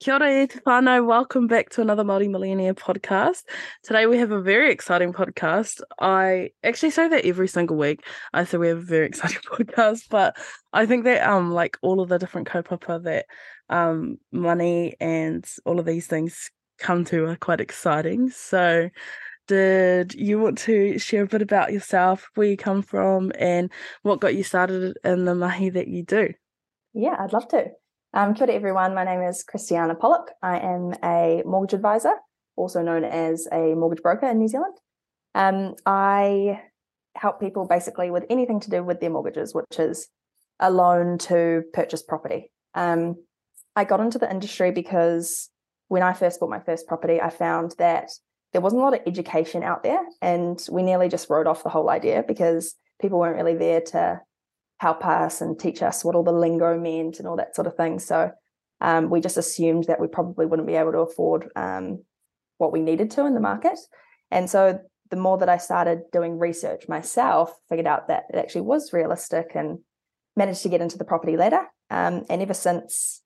Kia ora whānau. Welcome back to another Māori Millionaire podcast. Today we have a very exciting podcast. I actually say that every single week. I say we have a very exciting podcast, but I think that um like all of the different kaupapa that um money and all of these things come to are quite exciting. So did you want to share a bit about yourself, where you come from, and what got you started in the mahi that you do? Yeah, I'd love to. Um, kia ora everyone. My name is Christiana Pollock. I am a mortgage advisor, also known as a mortgage broker in New Zealand. Um, I help people basically with anything to do with their mortgages, which is a loan to purchase property. Um, I got into the industry because when I first bought my first property, I found that there wasn't a lot of education out there, and we nearly just wrote off the whole idea because people weren't really there to help us and teach us what all the lingo meant and all that sort of thing. So um, we just assumed that we probably wouldn't be able to afford um, what we needed to in the market. And so the more that I started doing research myself, figured out that it actually was realistic and managed to get into the property ladder. Um, and ever since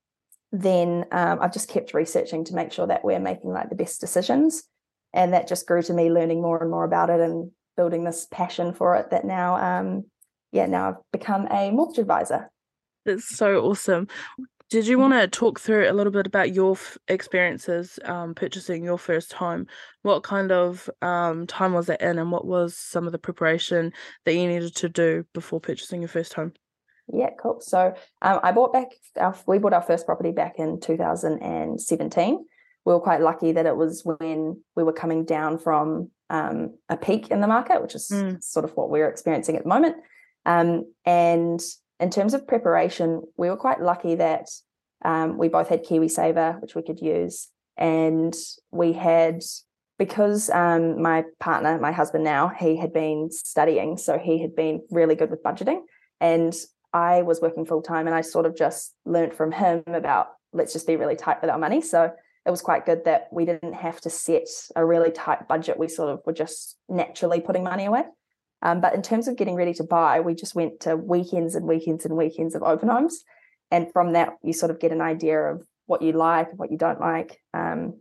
then, um, I've just kept researching to make sure that we're making like the best decisions. And that just grew to me learning more and more about it and building this passion for it that now um, yeah, now I've become a mortgage advisor. That's so awesome. Did you want to talk through a little bit about your f- experiences um, purchasing your first home? What kind of um, time was that in, and what was some of the preparation that you needed to do before purchasing your first home? Yeah, cool. So um, I bought back our we bought our first property back in 2017. We were quite lucky that it was when we were coming down from um, a peak in the market, which is mm. sort of what we're experiencing at the moment. Um, and in terms of preparation, we were quite lucky that um, we both had KiwiSaver, which we could use. And we had, because um, my partner, my husband now, he had been studying. So he had been really good with budgeting. And I was working full time and I sort of just learned from him about let's just be really tight with our money. So it was quite good that we didn't have to set a really tight budget. We sort of were just naturally putting money away. Um, but in terms of getting ready to buy, we just went to weekends and weekends and weekends of open homes. And from that, you sort of get an idea of what you like and what you don't like. Um,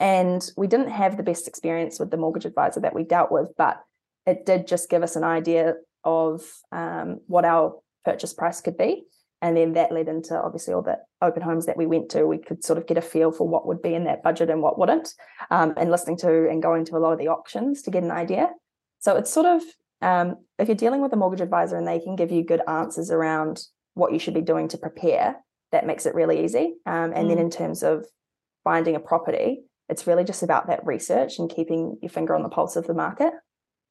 and we didn't have the best experience with the mortgage advisor that we dealt with, but it did just give us an idea of um, what our purchase price could be. And then that led into obviously all the open homes that we went to. We could sort of get a feel for what would be in that budget and what wouldn't, um, and listening to and going to a lot of the auctions to get an idea. So it's sort of um, if you're dealing with a mortgage advisor and they can give you good answers around what you should be doing to prepare, that makes it really easy. Um, and mm. then in terms of finding a property, it's really just about that research and keeping your finger on the pulse of the market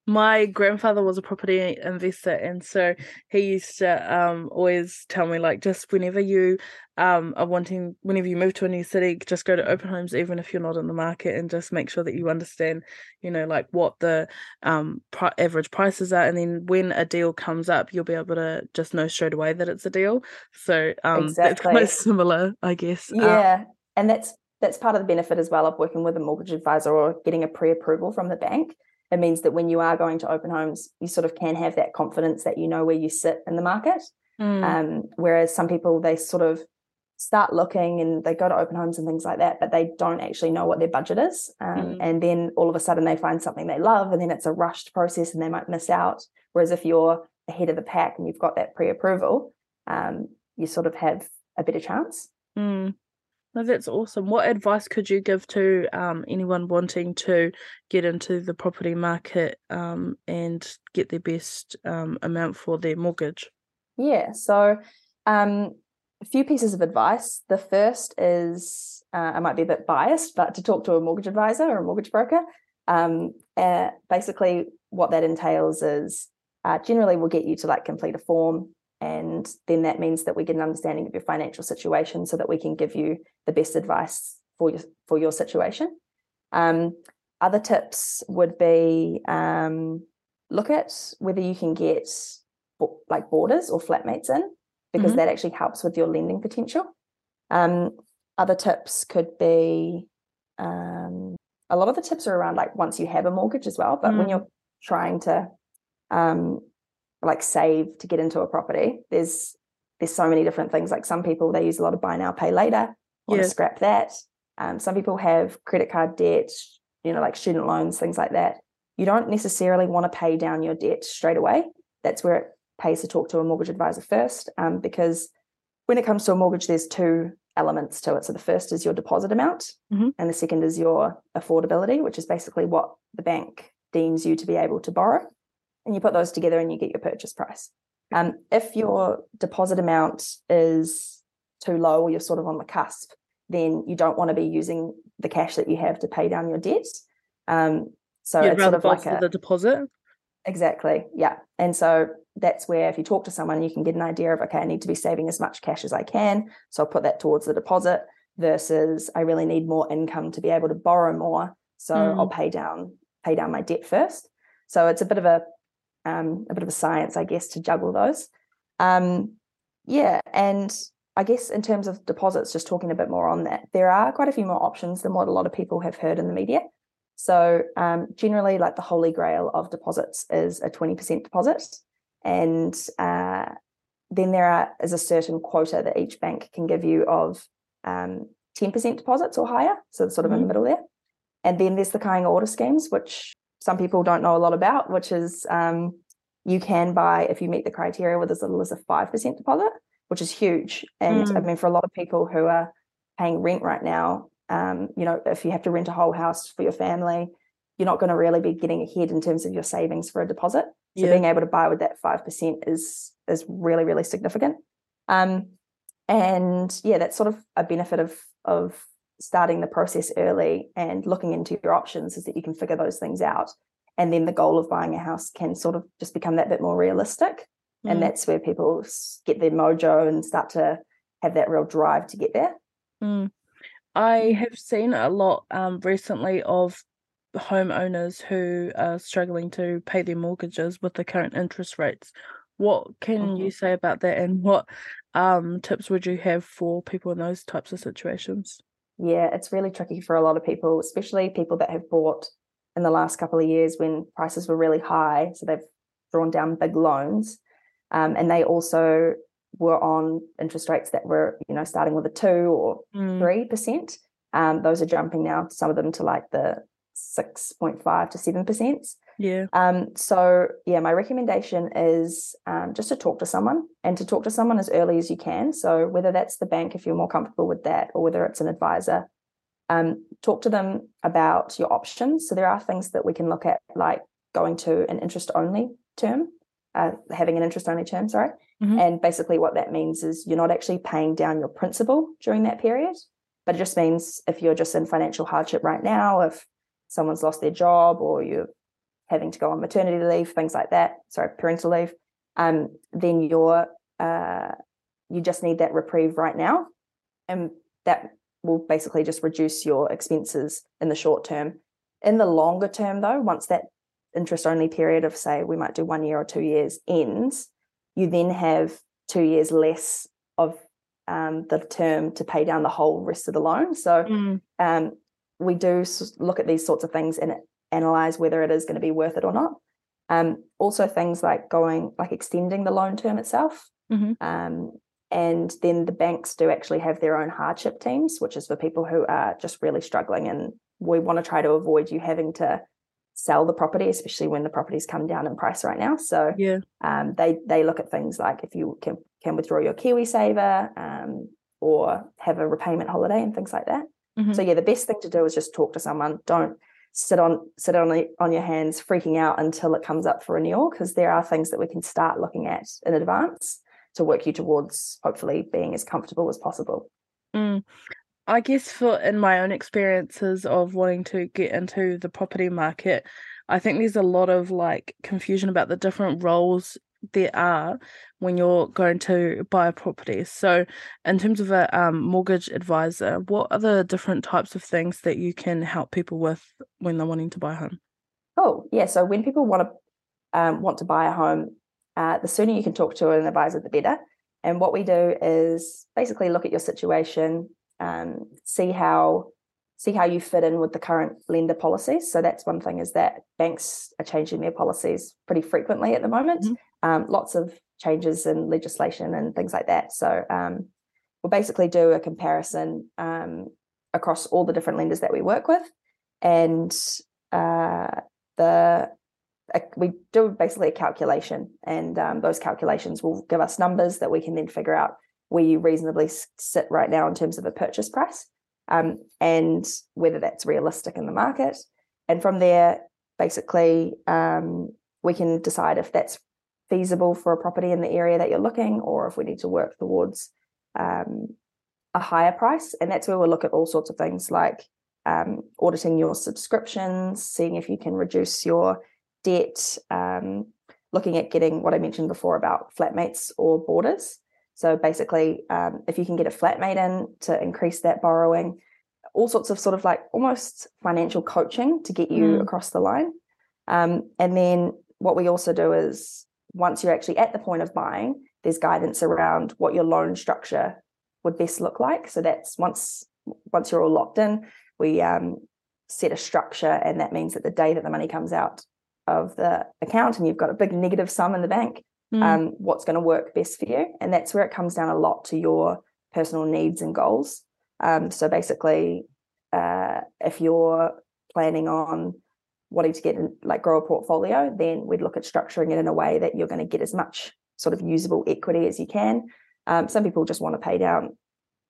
my grandfather was a property investor and so he used to um always tell me like just whenever you um are wanting whenever you move to a new city just go to open homes even if you're not in the market and just make sure that you understand you know like what the um pri- average prices are and then when a deal comes up you'll be able to just know straight away that it's a deal so um exactly. that's quite similar i guess um yeah and that's that's part of the benefit as well of working with a mortgage advisor or getting a pre-approval from the bank it means that when you are going to open homes, you sort of can have that confidence that you know where you sit in the market. Mm. Um, whereas some people, they sort of start looking and they go to open homes and things like that, but they don't actually know what their budget is. Um, mm. And then all of a sudden they find something they love and then it's a rushed process and they might miss out. Whereas if you're ahead of the pack and you've got that pre approval, um, you sort of have a better chance. Mm. No, that's awesome. What advice could you give to um, anyone wanting to get into the property market um, and get the best um, amount for their mortgage? Yeah, so um, a few pieces of advice. The first is uh, I might be a bit biased, but to talk to a mortgage advisor or a mortgage broker. Um, uh, basically, what that entails is uh, generally we'll get you to like complete a form and then that means that we get an understanding of your financial situation so that we can give you the best advice for your for your situation um, other tips would be um, look at whether you can get like boarders or flatmates in because mm-hmm. that actually helps with your lending potential um, other tips could be um, a lot of the tips are around like once you have a mortgage as well but mm. when you're trying to um, like save to get into a property there's there's so many different things like some people they use a lot of buy now pay later want Yeah. to scrap that. Um, some people have credit card debt, you know, like student loans, things like that. You don't necessarily want to pay down your debt straight away. That's where it pays to talk to a mortgage advisor first, um, because when it comes to a mortgage, there's two elements to it. So the first is your deposit amount, Mhm. and the second is your affordability, which is basically what the bank deems you to be able to borrow. And you put those together and you get your purchase price. Um, if your deposit amount is too low or you're sort of on the cusp, then you don't want to be using the cash that you have to pay down your debt. Um, so You'd it's sort of like a the deposit. Exactly. Yeah. And so that's where if you talk to someone, you can get an idea of, okay, I need to be saving as much cash as I can. So I'll put that towards the deposit versus I really need more income to be able to borrow more. So Mm. I'll pay down, pay down my debt first. So it's a bit of a um, a bit of a science, I guess, to juggle those. Um, yeah. And I guess in terms of deposits, just talking a bit more on that, there are quite a few more options than what a lot of people have heard in the media. So um, generally, like the holy grail of deposits is a 20% deposit. And uh, then there are, is a certain quota that each bank can give you of um, 10% deposits or higher. So it's sort of in the Mhm. middle there. And then there's the Kāinga Ora schemes, which some people don't know a lot about, which is um, you can buy, if you meet the criteria, with as little as a 5% deposit, which is huge. And I Mm. mean, for a lot of people who are paying rent right now, um, you know, if you have to rent a whole house for your family, you're not going to really be getting ahead in terms of your savings for a deposit. So Yeah. being able to buy with that five percent is is really really significant. Um, and yeah, that's sort of a benefit of of starting the process early and looking into your options is that you can figure those things out, and then the goal of buying a house can sort of just become that bit more realistic, and Mm. that's where people get their mojo and start to have that real drive to get there. Mm. I have seen a lot um, recently of homeowners who are struggling to pay their mortgages with the current interest rates. What can you say about that, and what um, tips would you have for people in those types of situations? Yeah, it's really tricky for a lot of people, especially people that have bought in the last couple of years when prices were really high. So they've drawn down big loans. Um, and they also were on interest rates that were, you know, starting with a two or Mm. three percent. Um, those are jumping now, some of them to like the six point five to seven percent. Yeah. Um, so yeah, my recommendation is um, just to talk to someone and to talk to someone as early as you can. So whether that's the bank, if you're more comfortable with that, or whether it's an advisor, um, talk to them about your options. So there are things that we can look at, like going to an interest only term, uh, having an interest only term, sorry. Mhm. And basically, what that means is you're not actually paying down your principal during that period, but it just means if you're just in financial hardship right now, if someone's lost their job or you're having to go on maternity leave, things like that, sorry, parental leave, um, then you're uh, you just need that reprieve right now, and that will basically just reduce your expenses in the short term. In the longer term, though, once that interest only period of say we might do one year or two years ends, you then have two years less of um, the term to pay down the whole rest of the loan. So Mm. um, we do look at these sorts of things and analyze whether it is going to be worth it or not. Um, also, things like going like extending the loan term itself. Mhm. Um, and then the banks do actually have their own hardship teams, which is for people who are just really struggling. And we want to try to avoid you having to sell the property, especially when the property's come down in price right now. So Yeah. um, they they look at things like if you can can withdraw your KiwiSaver um, or have a repayment holiday and things like that. Mhm. So yeah, the best thing to do is just talk to someone. Don't sit on sit on the, on your hands freaking out until it comes up for renewal because there are things that we can start looking at in advance to work you towards hopefully being as comfortable as possible. Mm. I guess for in my own experiences of wanting to get into the property market, I think there's a lot of like confusion about the different roles there are when you're going to buy a property. So, in terms of a um, mortgage advisor, what are the different types of things that you can help people with when they're wanting to buy a home? Oh yeah, so when people want to um, want to buy a home, uh, the sooner you can talk to an advisor, the better. And what we do is basically look at your situation, um, see how see how you fit in with the current lender policies. So that's one thing is that banks are changing their policies pretty frequently at the moment. Mhm. Um, lots of changes in legislation and things like that. So um, we'll basically do a comparison um, across all the different lenders that we work with, and uh, the we do basically a calculation, and um, those calculations will give us numbers that we can then figure out where you reasonably sit right now in terms of a purchase price, um, and whether that's realistic in the market. And from there, basically, um, we can decide if that's feasible for a property in the area that you're looking, or if we need to work towards um, a higher price. And that's where we'll look at all sorts of things like um, auditing your subscriptions, seeing if you can reduce your debt, um, looking at getting what I mentioned before about flatmates or boarders. So basically, um, if you can get a flatmate in to increase that borrowing, all sorts of sort of like almost financial coaching to get you mm. across the line. Um, and then what we also do is once you're actually at the point of buying, there's guidance around what your loan structure would best look like. So that's once once you're all locked in, we um, set a structure, and that means that the day that the money comes out of the account and you've got a big negative sum in the bank, mm. um, what's going to work best for you? And that's where it comes down a lot to your personal needs and goals. Um, so basically, uh, if you're planning on wanting to get in, like grow a portfolio, then we'd look at structuring it in a way that you're going to get as much sort of usable equity as you can. Um, some people just want to pay down,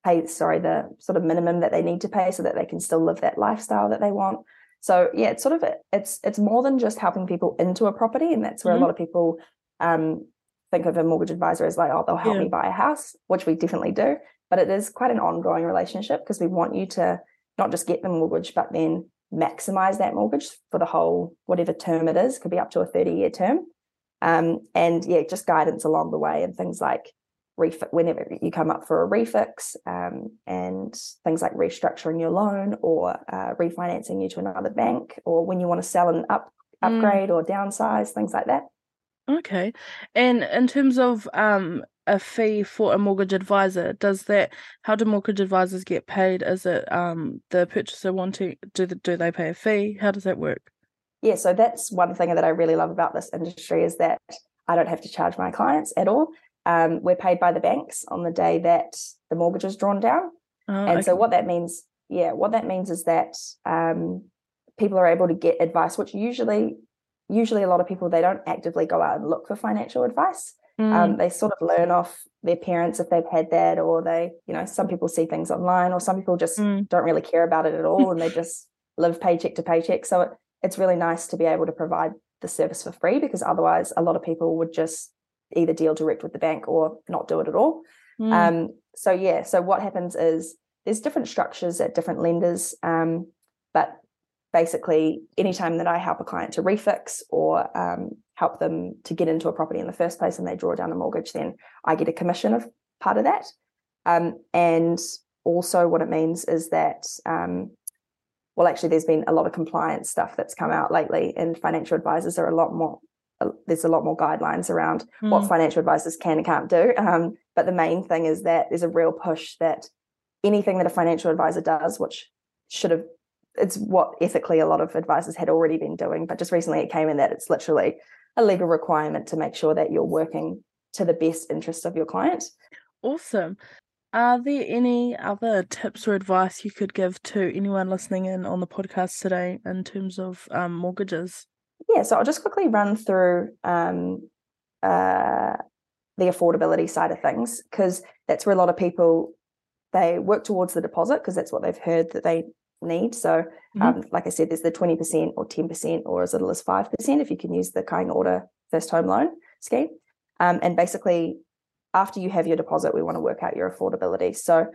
pay sorry the sort of minimum that they need to pay so that they can still live that lifestyle that they want. So yeah, it's sort of it's it's more than just helping people into a property, and that's where mm-hmm. a lot of people um, think of a mortgage advisor as like, oh, they'll help yeah. me buy a house, which we definitely do. But it is quite an ongoing relationship because we want you to not just get the mortgage, but then maximize that mortgage for the whole whatever term it is could be up to a 30 year term um, and yeah just guidance along the way and things like refix whenever you come up for a refix um, and things like restructuring your loan or uh, refinancing you to another bank or when you want to sell and up mm. upgrade mm. or downsize things like that okay. And in terms of um a fee for a mortgage advisor does that how do mortgage advisors get paid? Is it um the purchaser wanting do the, do they pay a fee? How does that work? Yeah so that's one thing that i really love about this industry is that i don't have to charge my clients at all. Um, we're paid by the banks on the day that the mortgage is drawn down. Oh, and okay. so what that means yeah what that means is that um, people are able to get advice which usually usually a lot of people they don't actively go out and look for financial advice Mm. Um, they sort of learn off their parents if they've had that, or they, you know, some people see things online, or some people just mm. don't really care about it at all, and they just live paycheck to paycheck. So it, it's really nice to be able to provide the service for free because otherwise, a lot of people would just either deal direct with the bank or not do it at all. Mm. Um, so yeah, so what happens is there's different structures at different lenders, um, but basically anytime that I help a client to refix or um, help them to get into a property in the first place and they draw down a mortgage, then I get a commission of part of that. Um, and also, what it means is that, um, well, actually, there's been a lot of compliance stuff that's come out lately, and financial advisors are a lot more. Uh, there's a lot more guidelines around mm. what financial advisors can and can't do. Um, but the main thing is that there's a real push that anything that a financial advisor does, which should have it's what ethically a lot of advisors had already been doing, but just recently it came in that it's literally a legal requirement to make sure that you're working to the best interest of your client. Awesome. Are there any other tips or advice you could give to anyone listening in on the podcast today in terms of um, mortgages? Yeah, so I'll just quickly run through um, uh, the affordability side of things because that's where a lot of people they work towards the deposit because that's what they've heard that they need. So, mm-hmm. um, like I said, there's the 20% or 10% or as little as 5% if you can use the Kāinga Ora first home loan scheme. Um, and basically, after you have your deposit, we want to work out your affordability. So,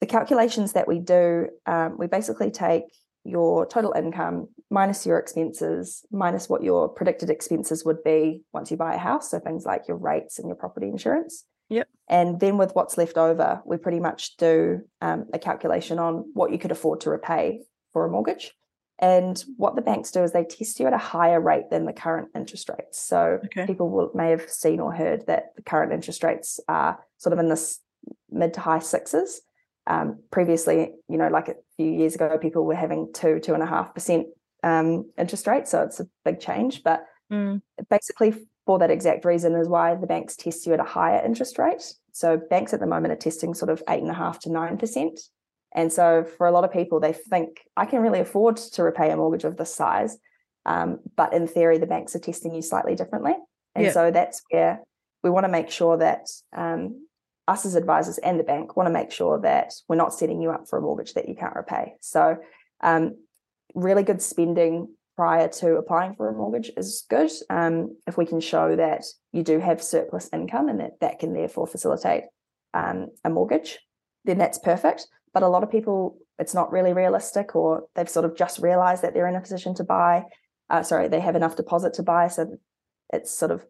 the calculations that we do, um, we basically take your total income minus your expenses, minus what your predicted expenses would be once you buy a house. So, things like your rates and your property insurance. Yep. And then with what's left over, we pretty much do um, a calculation on what you could afford to repay for a mortgage. And what the banks do is they test you at a higher rate than the current interest rates. So okay. people will, may have seen or heard that the current interest rates are sort of in this mid to high sixes. Um, previously, you know, like a few years ago, people were having two, two and a half percent um, interest rate. So it's a big change. But mm. basically, for that exact reason is why the banks test you at a higher interest rate. so banks at the moment are testing sort of eight and a half to nine percent. And so for a lot of people, they think I can really afford to repay a mortgage of this size. Um, but in theory, the banks are testing you slightly differently. And yeah. so that's where we want to make sure that um, us as advisors and the bank want to make sure that we're not setting you up for a mortgage that you can't repay. So um, really good spending prior to applying for a mortgage is good um, if we can show that you do have surplus income and that that can therefore facilitate um, a mortgage then that's perfect but a lot of people it's not really realistic or they've sort of just realized that they're in a position to buy uh, sorry they have enough deposit to buy so it's sort of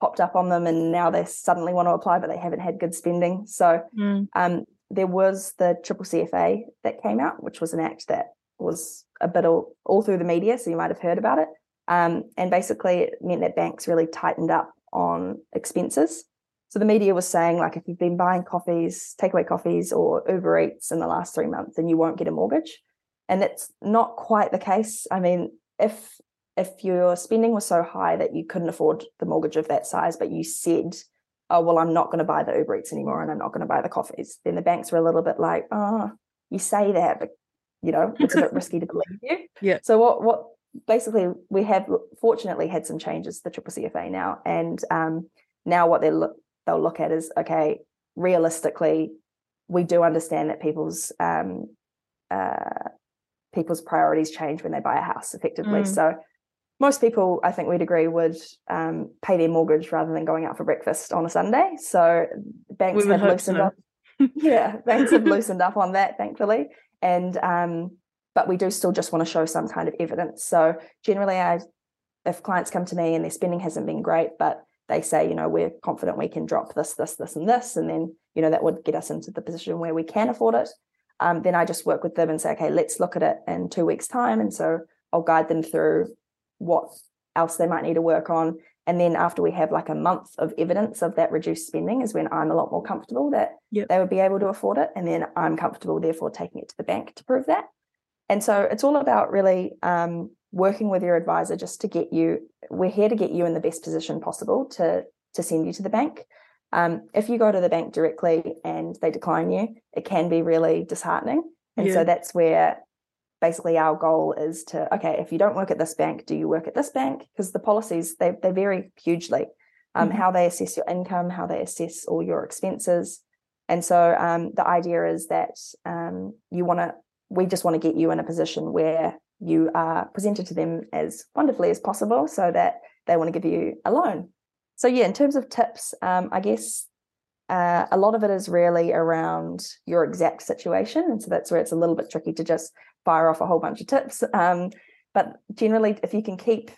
popped up on them and now they suddenly want to apply but they haven't had good spending so mm. um, there was the triple cfa that came out which was an act that was a bit all, all through the media, so you might have heard about it. Um, and basically, it meant that banks really tightened up on expenses. So the media was saying, like, if you've been buying coffees, takeaway coffees, or Uber Eats in the last three months, then you won't get a mortgage. And it's not quite the case. I mean, if if your spending was so high that you couldn't afford the mortgage of that size, but you said, "Oh, well, I'm not going to buy the Uber Eats anymore, and I'm not going to buy the coffees," then the banks were a little bit like, "Oh, you say that, but you know it's a bit risky to believe you. Yeah. So what what basically we have fortunately had some changes to the triple cfa now and um, now what they look they'll look at is okay realistically we do understand that people's um, uh, people's priorities change when they buy a house effectively. Mm. so most people i think we'd agree would um, pay their mortgage rather than going out for breakfast on a sunday. So banks have loosened so. up. Yeah banks have loosened up on that thankfully and um, but we do still just want to show some kind of evidence. So generally, I if clients come to me and their spending hasn't been great, but they say, you know, we're confident we can drop this, this, this, and this, and then you know that would get us into the position where we can afford it. Um, then I just work with them and say, okay, let's look at it in two weeks' time, and so I'll guide them through what else they might need to work on. And then after we have like a month of evidence of that reduced spending is when I'm a lot more comfortable that yep. they would be able to afford it. And then I'm comfortable, therefore, taking it to the bank to prove that. And so it's all about really um, working with your advisor just to get you, we're here to get you in the best position possible to, to send you to the bank. Um, if you go to the bank directly and they decline you, it can be really disheartening. And yeah. so that's where basically our goal is to okay if you don't work at this bank do you work at this bank? Because the policies they, they vary hugely um, mm-hmm. how they assess your income how they assess all your expenses. And so um, the idea is that um, you want to we just want to get you in a position where you are presented to them as wonderfully as possible so that they want to give you a loan. So yeah in terms of tips um, i guess uh, a lot of it is really around your exact situation. And so that's where it's a little bit tricky to just fire off a whole bunch of tips. Um, but generally, if you can keep,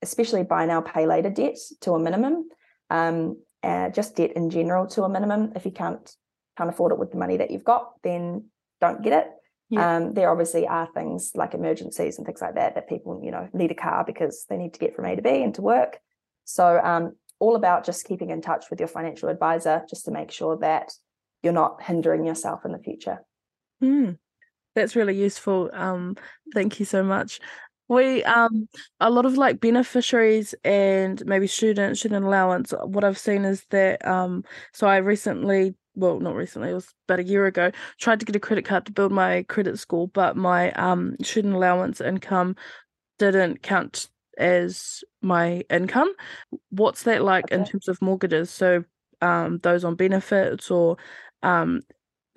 especially buy now, pay later debt to a minimum, um, uh, just debt in general to a minimum. If you can't can't afford it with the money that you've got, then don't get it. Yeah. Um, there obviously are things like emergencies and things like that that people you know need a car because they need to get from A to B and to work. So um, all about just keeping in touch with your financial advisor just to make sure that you're not hindering yourself in the future. Mm. That's really useful. Um, thank you so much. We um a lot of like beneficiaries and maybe student student allowance. What I've seen is that um so I recently well not recently it was about a year ago tried to get a credit card to build my credit score but my um student allowance income didn't count as my income what's that like okay. in terms of mortgages so um those on benefits or um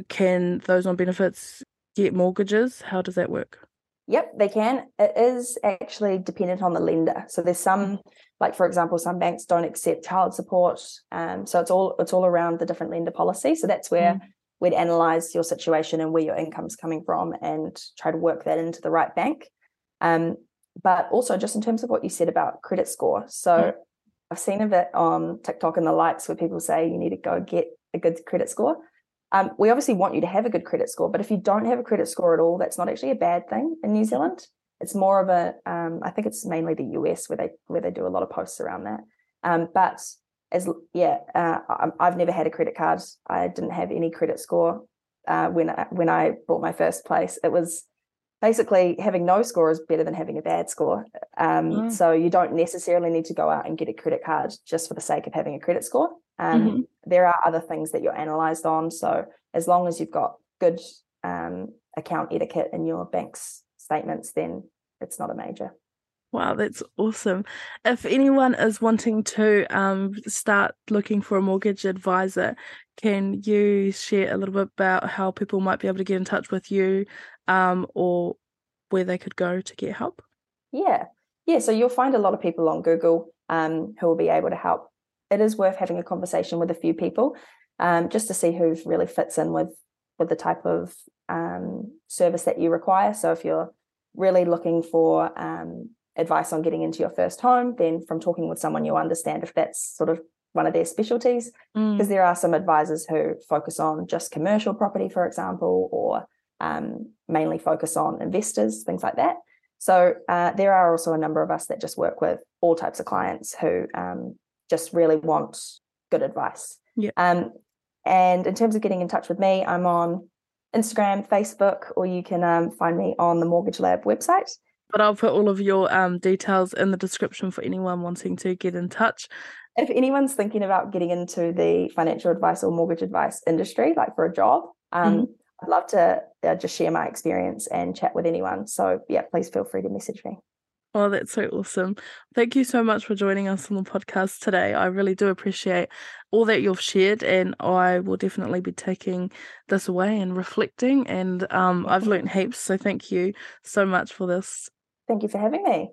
can those on benefits get mortgages? How does that work? Yep, they can. It is actually dependent on the lender. So there's some, mm-hmm. like for example, some banks don't accept child support. Um, so it's all it's all around the different lender policy. So that's where mm. we'd analyze your situation and where your income's coming from and try to work that into the right bank. Um, but also just in terms of what you said about credit score. So mm. I've seen a bit on TikTok and the likes where people say you need to go get a good credit score. Um, we obviously want you to have a good credit score, but if you don't have a credit score at all, that's not actually a bad thing in New Zealand. It's more of a, um, I think it's mainly the US where they where they do a lot of posts around that. Um, but as yeah, uh, I've never had a credit card. I didn't have any credit score uh, when I, when I bought my first place. It was basically having no score is better than having a bad score. Um, mm. So you don't necessarily need to go out and get a credit card just for the sake of having a credit score. Um, Mm-hmm. There are other things that you're analysed on. So as long as you've got good um, account etiquette in your bank's statements, then it's not a major. Wow, that's awesome. If anyone is wanting to um, start looking for a mortgage advisor, can you share a little bit about how people might be able to get in touch with you um, or where they could go to get help? Yeah. Yeah. So you'll find a lot of people on Google um, who will be able to help. It is worth having a conversation with a few people um, just to see who really fits in with with the type of um, service that you require. So if you're really looking for um, advice on getting into your first home, then from talking with someone, you'll understand if that's sort of one of their specialties. Because Mm. there are some advisors who focus on just commercial property, for example, or um, mainly focus on investors, things like that. So uh, there are also a number of us that just work with all types of clients who um, just really want good advice. Yeah. Um, and in terms of getting in touch with me, I'm on Instagram, Facebook, or you can um, find me on the Mortgage Lab website. But I'll put all of your um, details in the description for anyone wanting to get in touch. If anyone's thinking about getting into the financial advice or mortgage advice industry, like for a job, um, I'd love to uh, just share my experience and chat with anyone. So, yeah, please feel free to message me. Oh, that's so awesome. Thank you so much for joining us on the podcast today. I really do appreciate all that you've shared, and I will definitely be taking this away and reflecting. And um, I've learned heaps. So thank you so much for this. Thank you for having me.